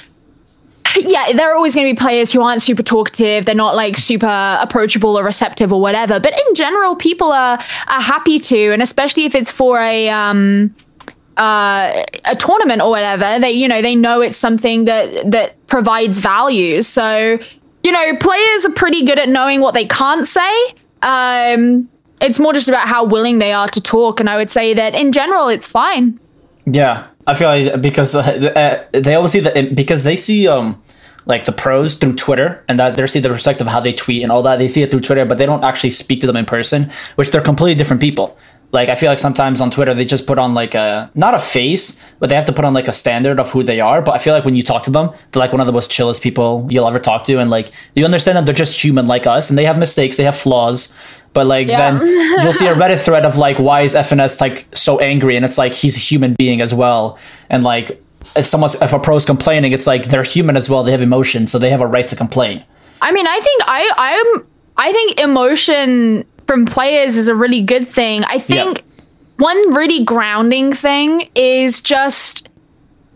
yeah, there are always going to be players who aren't super talkative. They're not like super approachable or receptive or whatever. But in general, people are are happy to, and especially if it's for a um, uh, a tournament or whatever, they you know they know it's something that that provides value. So you know, players are pretty good at knowing what they can't say. Um, it's more just about how willing they are to talk, and I would say that in general, it's fine. Yeah, I feel like because uh, uh they always see that because they see um like the pros through Twitter and that they see the perspective of how they tweet and all that. They see it through Twitter, but they don't actually speak to them in person, which they're completely different people. Like I feel like sometimes on Twitter they just put on like a not a face, but they have to put on like a standard of who they are. But I feel like when you talk to them, they're like one of the most chillest people you'll ever talk to, and like you understand that they're just human like us, and they have mistakes, they have flaws. But like yeah. then you'll see a Reddit thread of like why is FNS like so angry, and it's like he's a human being as well, and like if someone's if a pro's complaining, it's like they're human as well. They have emotions, so they have a right to complain. I mean, I think I I'm I think emotion from players is a really good thing. I think yep. one really grounding thing is just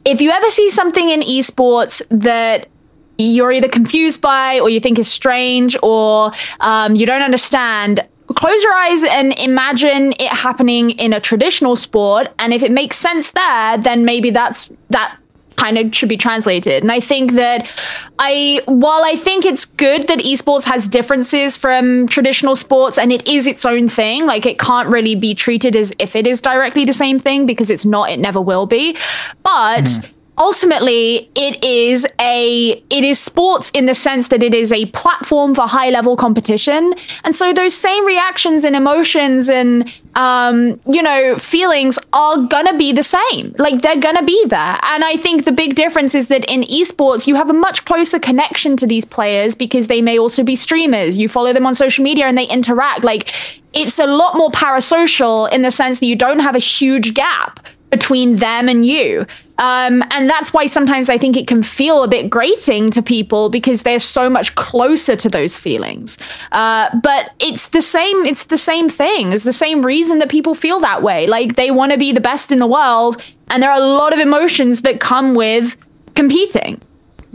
if you ever see something in esports that you're either confused by or you think is strange or um, you don't understand close your eyes and imagine it happening in a traditional sport and if it makes sense there then maybe that's that kind of should be translated. And I think that I, while I think it's good that esports has differences from traditional sports and it is its own thing, like it can't really be treated as if it is directly the same thing because it's not, it never will be. But mm ultimately it is a it is sports in the sense that it is a platform for high level competition. And so those same reactions and emotions and um, you know feelings are gonna be the same. Like they're gonna be there. And i think the big difference is that in esports you have a much closer connection to these players because they may also be streamers. You follow them on social media and they interact. Like it's a lot more parasocial in the sense that you don't have a huge gap between them and you. Um, and that's why sometimes I think it can feel a bit grating to people because they're so much closer to those feelings. Uh, but it's the same. It's the same thing. It's the same reason that people feel that way. Like they want to be the best in the world, and there are a lot of emotions that come with competing.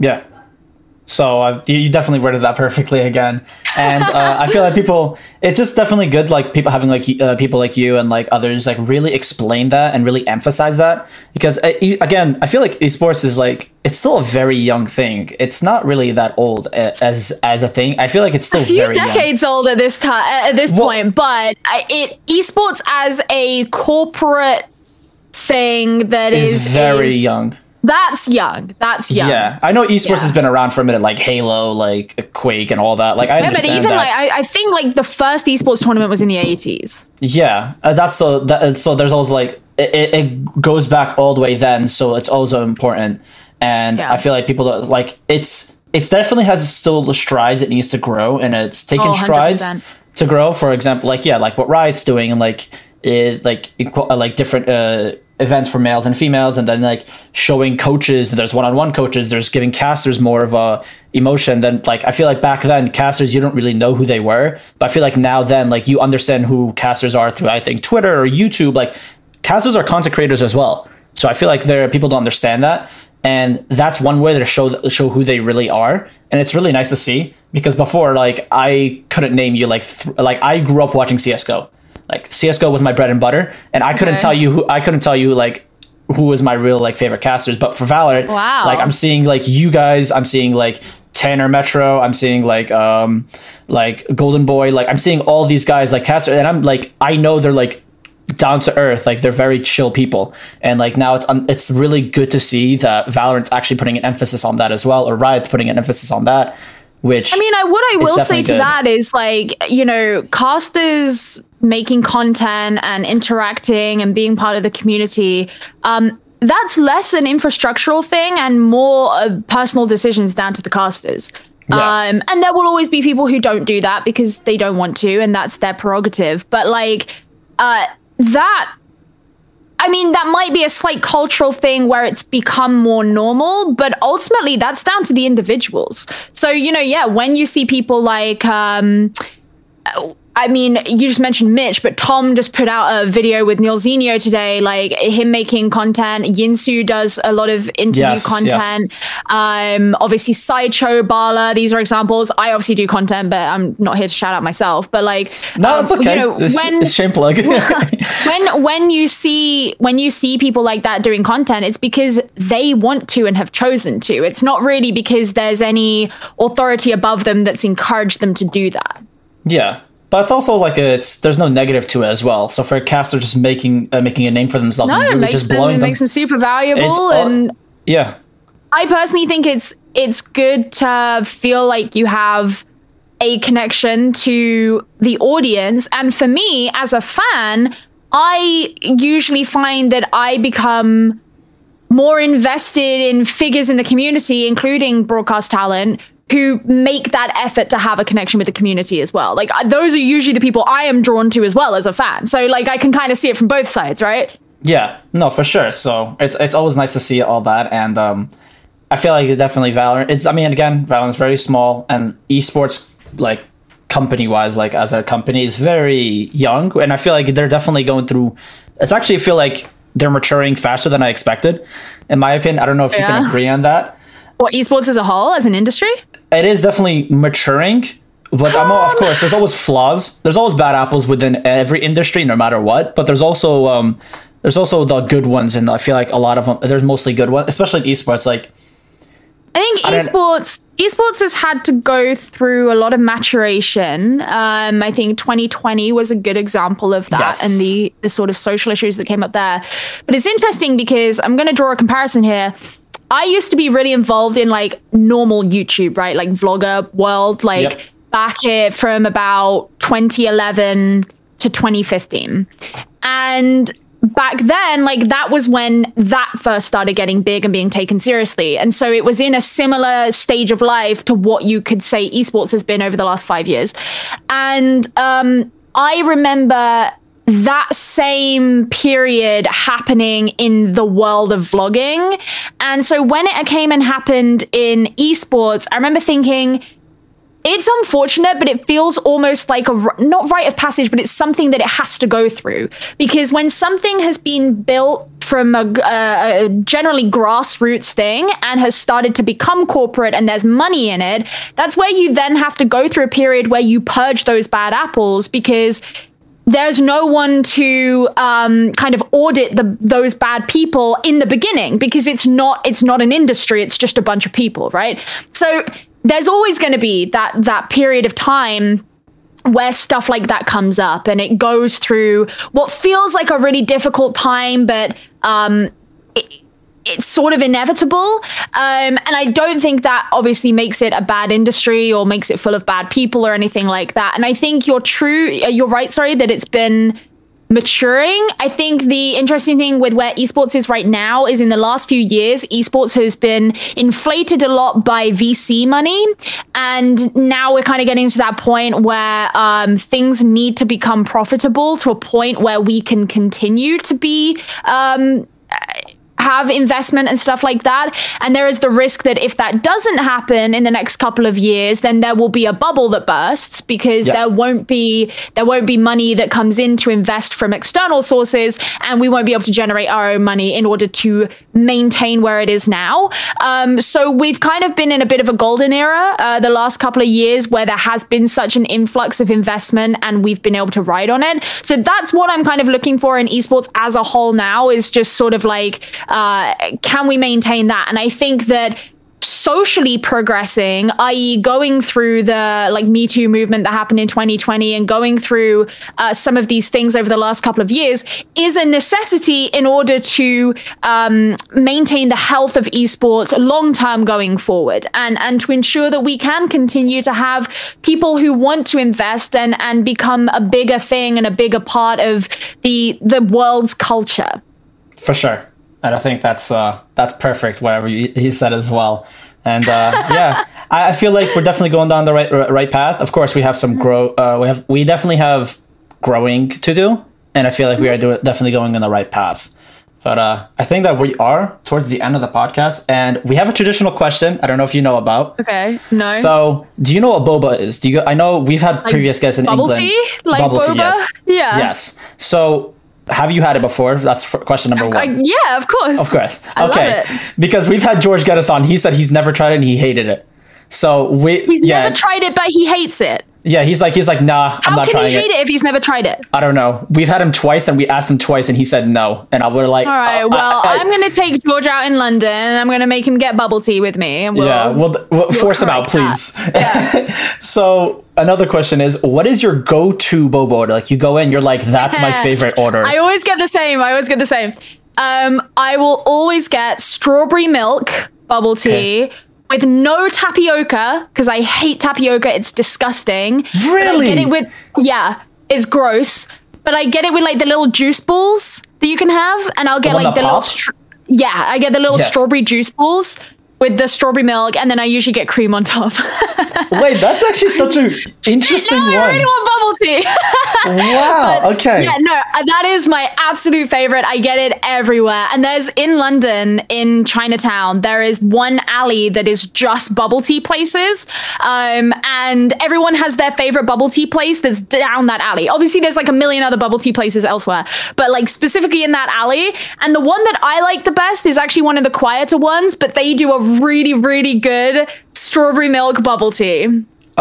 Yeah, so uh, you definitely worded that perfectly again, and uh, I feel like people. It's just definitely good, like people having like uh, people like you and like others like really explain that and really emphasize that because uh, again, I feel like esports is like it's still a very young thing. It's not really that old uh, as as a thing. I feel like it's still a few decades young. old at this time at this well, point, but it esports as a corporate thing that is, is very is, young that's young. That's young. Yeah, I know esports yeah. has been around for a minute, like Halo, like Quake, and all that. Like I yeah, but even that. like I, I, think like the first esports tournament was in the eighties. Yeah, uh, that's so. That, so there's always like it, it, goes back all the way then, so it's also important. And yeah. I feel like people don't, like it's it's definitely has still the strides it needs to grow, and it's taken oh, strides to grow. For example, like yeah, like what Riot's doing, and like it like equal, like different. uh events for males and females and then like showing coaches there's one-on-one coaches there's giving casters more of a emotion than like i feel like back then casters you don't really know who they were but i feel like now then like you understand who casters are through i think twitter or youtube like casters are content creators as well. So i feel like there people don't understand that and that's one way to show show who they really are and it's really nice to see because before like i couldn't name you like th- like i grew up watching csgo like CS:GO was my bread and butter, and I couldn't okay. tell you who I couldn't tell you like who was my real like favorite casters. But for Valorant, wow. like I'm seeing like you guys, I'm seeing like Tanner Metro, I'm seeing like um like Goldenboy, like I'm seeing all these guys like casters, and I'm like I know they're like down to earth like they're very chill people and like now it's um, it's really good to see that valorant's actually putting an emphasis on that as well or riot's putting an emphasis on that which i mean I, what i will say to good. that is like you know casters making content and interacting and being part of the community um, that's less an infrastructural thing and more uh, personal decisions down to the casters yeah. um, and there will always be people who don't do that because they don't want to and that's their prerogative but like uh, that I mean, that might be a slight cultural thing where it's become more normal, but ultimately that's down to the individuals. So, you know, yeah, when you see people like, um, I mean, you just mentioned Mitch, but Tom just put out a video with Neil Zenio today, like him making content. Yinsu does a lot of interview Yes, content. Um, obviously Sideshow, Bala, these are examples. I obviously do content, but I'm not here to shout out myself. But like, No, um, it's okay. You know, it's, when it's shame plug. when when you see when you see people like that doing content it's because they want to and have chosen to it's not really because there's any authority above them that's encouraged them to do that yeah, but it's also like a, it's there's no negative to it as well. So for a caster just making uh, making a name for themselves no and really just them blowing it them. makes them super valuable and yeah, i personally think it's it's good to feel like you have a connection to the audience and for me as a fan i usually find that i become more invested in figures in the community, including broadcast talent, who make that effort to have a connection with the community as well. Like uh, those are usually the people I am drawn to as well as a fan. So like I can kind of see it from both sides, right? yeah, no, for sure. So it's it's always nice to see all that, and um, I feel like it definitely Valorant. It's I mean again, Valorant's very small, and esports like company wise, like as a company, is very young, and I feel like they're definitely going through. It's actually I feel like they're maturing faster than I expected, in my opinion. I don't know if you can agree on that. Or esports as a whole, as an industry. It is definitely maturing but I'm, of course there's always flaws there's always bad apples within every industry no matter what but there's also um there's also the good ones and i feel like a lot of them there's mostly good ones especially in esports like I think esports esports has had to go through a lot of maturation. Um, I think 2020 was a good example of that Yes. and the the sort of social issues that came up there. But it's interesting because I'm going to draw a comparison here. I used to be really involved in like normal YouTube, right? Like vlogger world, like Yep. back it from about 2011 to 2015. And back then, like that was when that first started getting big and being taken seriously. And so it was in a similar stage of life to what you could say esports has been over the last five years. And um, I remember that same period happening in the world of vlogging. And so when it came and happened in esports, I remember thinking, it's unfortunate, but it feels almost like a not rite of passage, but it's something that it has to go through. Because when something has been built from uh, a generally grassroots thing and has started to become corporate and there's money in it, that's where you then have to go through a period where you purge those bad apples because there's no one to um, kind of audit the those bad people in the beginning because it's not it's not an industry it's just a bunch of people right? So there's always going to be that that period of time where stuff like that comes up and it goes through what feels like a really difficult time but um it, it's sort of inevitable. Um, and I don't think that obviously makes it a bad industry or makes it full of bad people or anything like that. And I think you're true, uh, you're right, sorry, that it's been maturing. I think the interesting thing with where esports is right now is in the last few years, esports has been inflated a lot by VC money. And now we're kind of getting to that point where um, things need to become profitable to a point where we can continue to be. Um, have investment and stuff like that. And there is the risk that if that doesn't happen in the next couple of years, then there will be a bubble that bursts because Yeah. there won't be there won't be money that comes in to invest from external sources, and we won't be able to generate our own money in order to maintain where it is now. Um, so we've kind of been in a bit of a golden era uh, the last couple of years where there has been such an influx of investment and we've been able to ride on it. So that's what I'm kind of looking for in esports as a whole now is just sort of like, uh, can we maintain that? And I think that socially progressing, i.e., going through the like Me Too movement that happened in 2020 and going through uh, some of these things over the last couple of years, is a necessity in order to um, maintain the health of esports long term going forward, and and to ensure that we can continue to have people who want to invest and and become a bigger thing and a bigger part of the the world's culture. for sure and i think that's uh that's perfect whatever you, he said as well and uh yeah I, I feel like we're definitely going down the right right path of course we have some grow uh we have we definitely have growing to do and i feel like we are do, definitely going in the right path But uh, I think that we are towards the end of the podcast, and we have a traditional question. I don't know if you know about. Okay. No. So, do you know what boba is? Do you? I know we've had previous guests in bubble England. tea, like Bubble tea, boba. yes. Yeah. Yes. So, have you had it before? That's question number one. I- yeah, of course. Of course. I okay. Because we've had George get us on. He said he's never tried it and he hated it. So we He's yeah, never tried it, but he hates it. Yeah, he's like he's like, nah, I'm How not can trying he hate it. it. if he's never tried it? I don't know. We've had him twice and we asked him twice and he said no. And I we're like All right. uh, Well, I- am gonna take George out in London, and I'm gonna make him get bubble tea with me. And we'll, yeah, we'll, we'll force him out, please. so another question is, what is your go-to boba order? Like you go in, you're like, that's my favorite order. I always get the same. I always get the same. Um, I will always get strawberry milk bubble tea. Okay. With no tapioca because I hate tapioca. It's disgusting. Really? get it with yeah, it's gross. But I get it with like the little juice balls that you can have, and I'll get one like the little pops? str- yeah, I get the little Yes. strawberry juice balls with the strawberry milk, and then I usually get cream on top. Wait, that's actually such an interesting now I one. really want bubble tea. Wow. okay. Yeah, no, uh, that is my absolute favorite. I get it everywhere. And there's in London, in Chinatown, there is one alley that is just bubble tea places. Um, and everyone has their favorite bubble tea place that's down that alley. Obviously, there's like a million other bubble tea places elsewhere, but like specifically in that alley. And the one that I like the best is actually one of the quieter ones, but they do a really, really good strawberry milk bubble tea.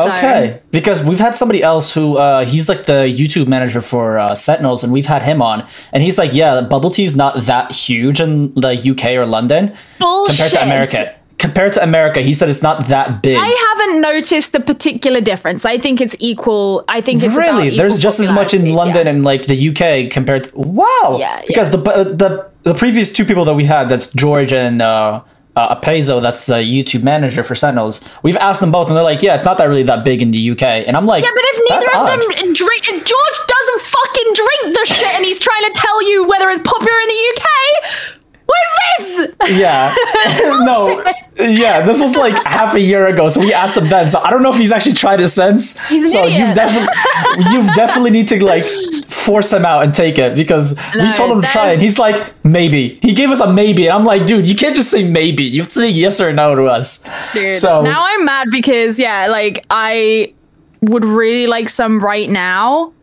So- Okay, because we've had somebody else who uh, he's like the YouTube manager for uh, Sentinels, and we've had him on, and he's like, yeah, bubble tea is not that huge in the UK or London Bullshit. compared to America. Compared to America, he said it's not that big. I haven't noticed the particular difference. I think it's equal. I think it's really, there's just as much in London yeah. and like the UK compared to wow. Yeah, Because the the the previous two people that we had, that's George and uh, uh, Apezo, that's the YouTube manager for Sentinels. We've asked them both, and they're like, yeah, it's not that really that big in the UK. And I'm like, Yeah, but if "That's neither of odd." them drink, if George doesn't fucking drink the shit, and he's trying to tell you whether it's popular in the UK, what is this? Yeah. Oh, no. Yeah, this was like half a year ago, so we asked him then. So I don't know if he's actually tried it since. He's an so you've idiot. definitely you've definitely need to like force him out and take it because we told him to try it. And he's like, maybe. He gave us a maybe. And I'm like, dude, you can't just say maybe. You have to say yes or no to us. Dude, So now I'm mad because yeah, like I would really like some right now,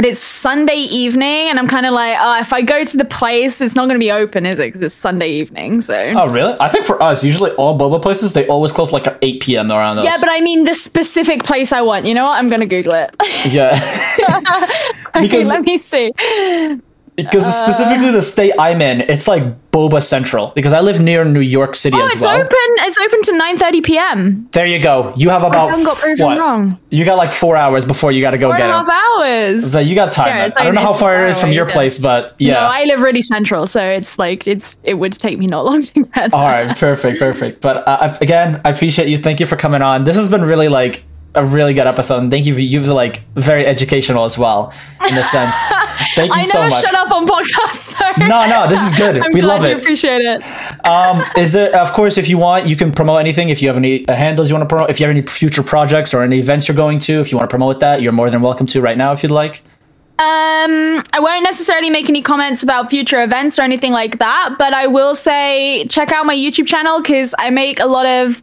but it's Sunday evening, and I'm kind of like, oh, if I go to the place, it's not going to be open, is it? Because it's Sunday evening, so. Oh really? I think for us, usually all boba places they always close like at 8 p.m. around us. Yeah, but I mean the specific place I want. You know what? I'm gonna Google it. yeah. okay, Because- let me see. Because Uh. specifically the state I'm in, it's like boba central. Because I live near New York City Oh, as it's well. open. It's open to 9:30 p.m. There you go. You have about haven't got proven what? wrong. You got like four hours before you got to go Four get and a half hours. So you got time. Yeah, it's I don't know how far it is from your place, but yeah. No, I live really central, so it's like it's it would take me not long to get. There. All right, perfect, perfect. But uh, again, I appreciate you. Thank you for coming on. This has been really like a really good episode. And thank you. For, you've like very educational as well in a sense. Thank you I so never much. shut up on podcasts. No, no, this is good. I'm we love it. appreciate it. Um, is it of course if you want, you can promote anything. If you have any uh, handles you want to promote, if you have any future projects or any events you're going to, if you want to promote that, you're more than welcome to right now if you'd like. Um, I won't necessarily make any comments about future events or anything like that, but I will say check out my YouTube channel because I make a lot of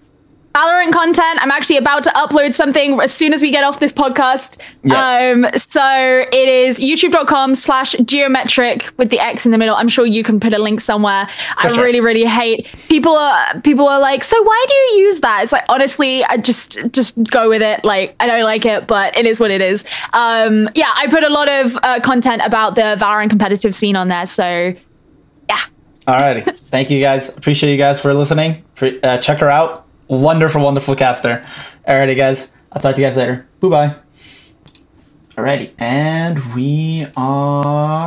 Valorant content. I'm actually about to upload something as soon as we get off this podcast. Yeah. Um, so it is youtube.com slash geometric with the X in the middle. I'm sure you can put a link somewhere. I sure. really, really hate people are people are like, so why do you use that? It's like honestly, I just just go with it. Like I don't like it, but it is what it is. Um, yeah, I put a lot of uh, content about the Valorant competitive scene on there. So yeah. Alrighty. Thank you guys. Appreciate you guys for listening. For, uh, check her out. Wonderful, wonderful caster. Alrighty, guys. I'll talk to you guys later. Bye bye. Alrighty. And we are.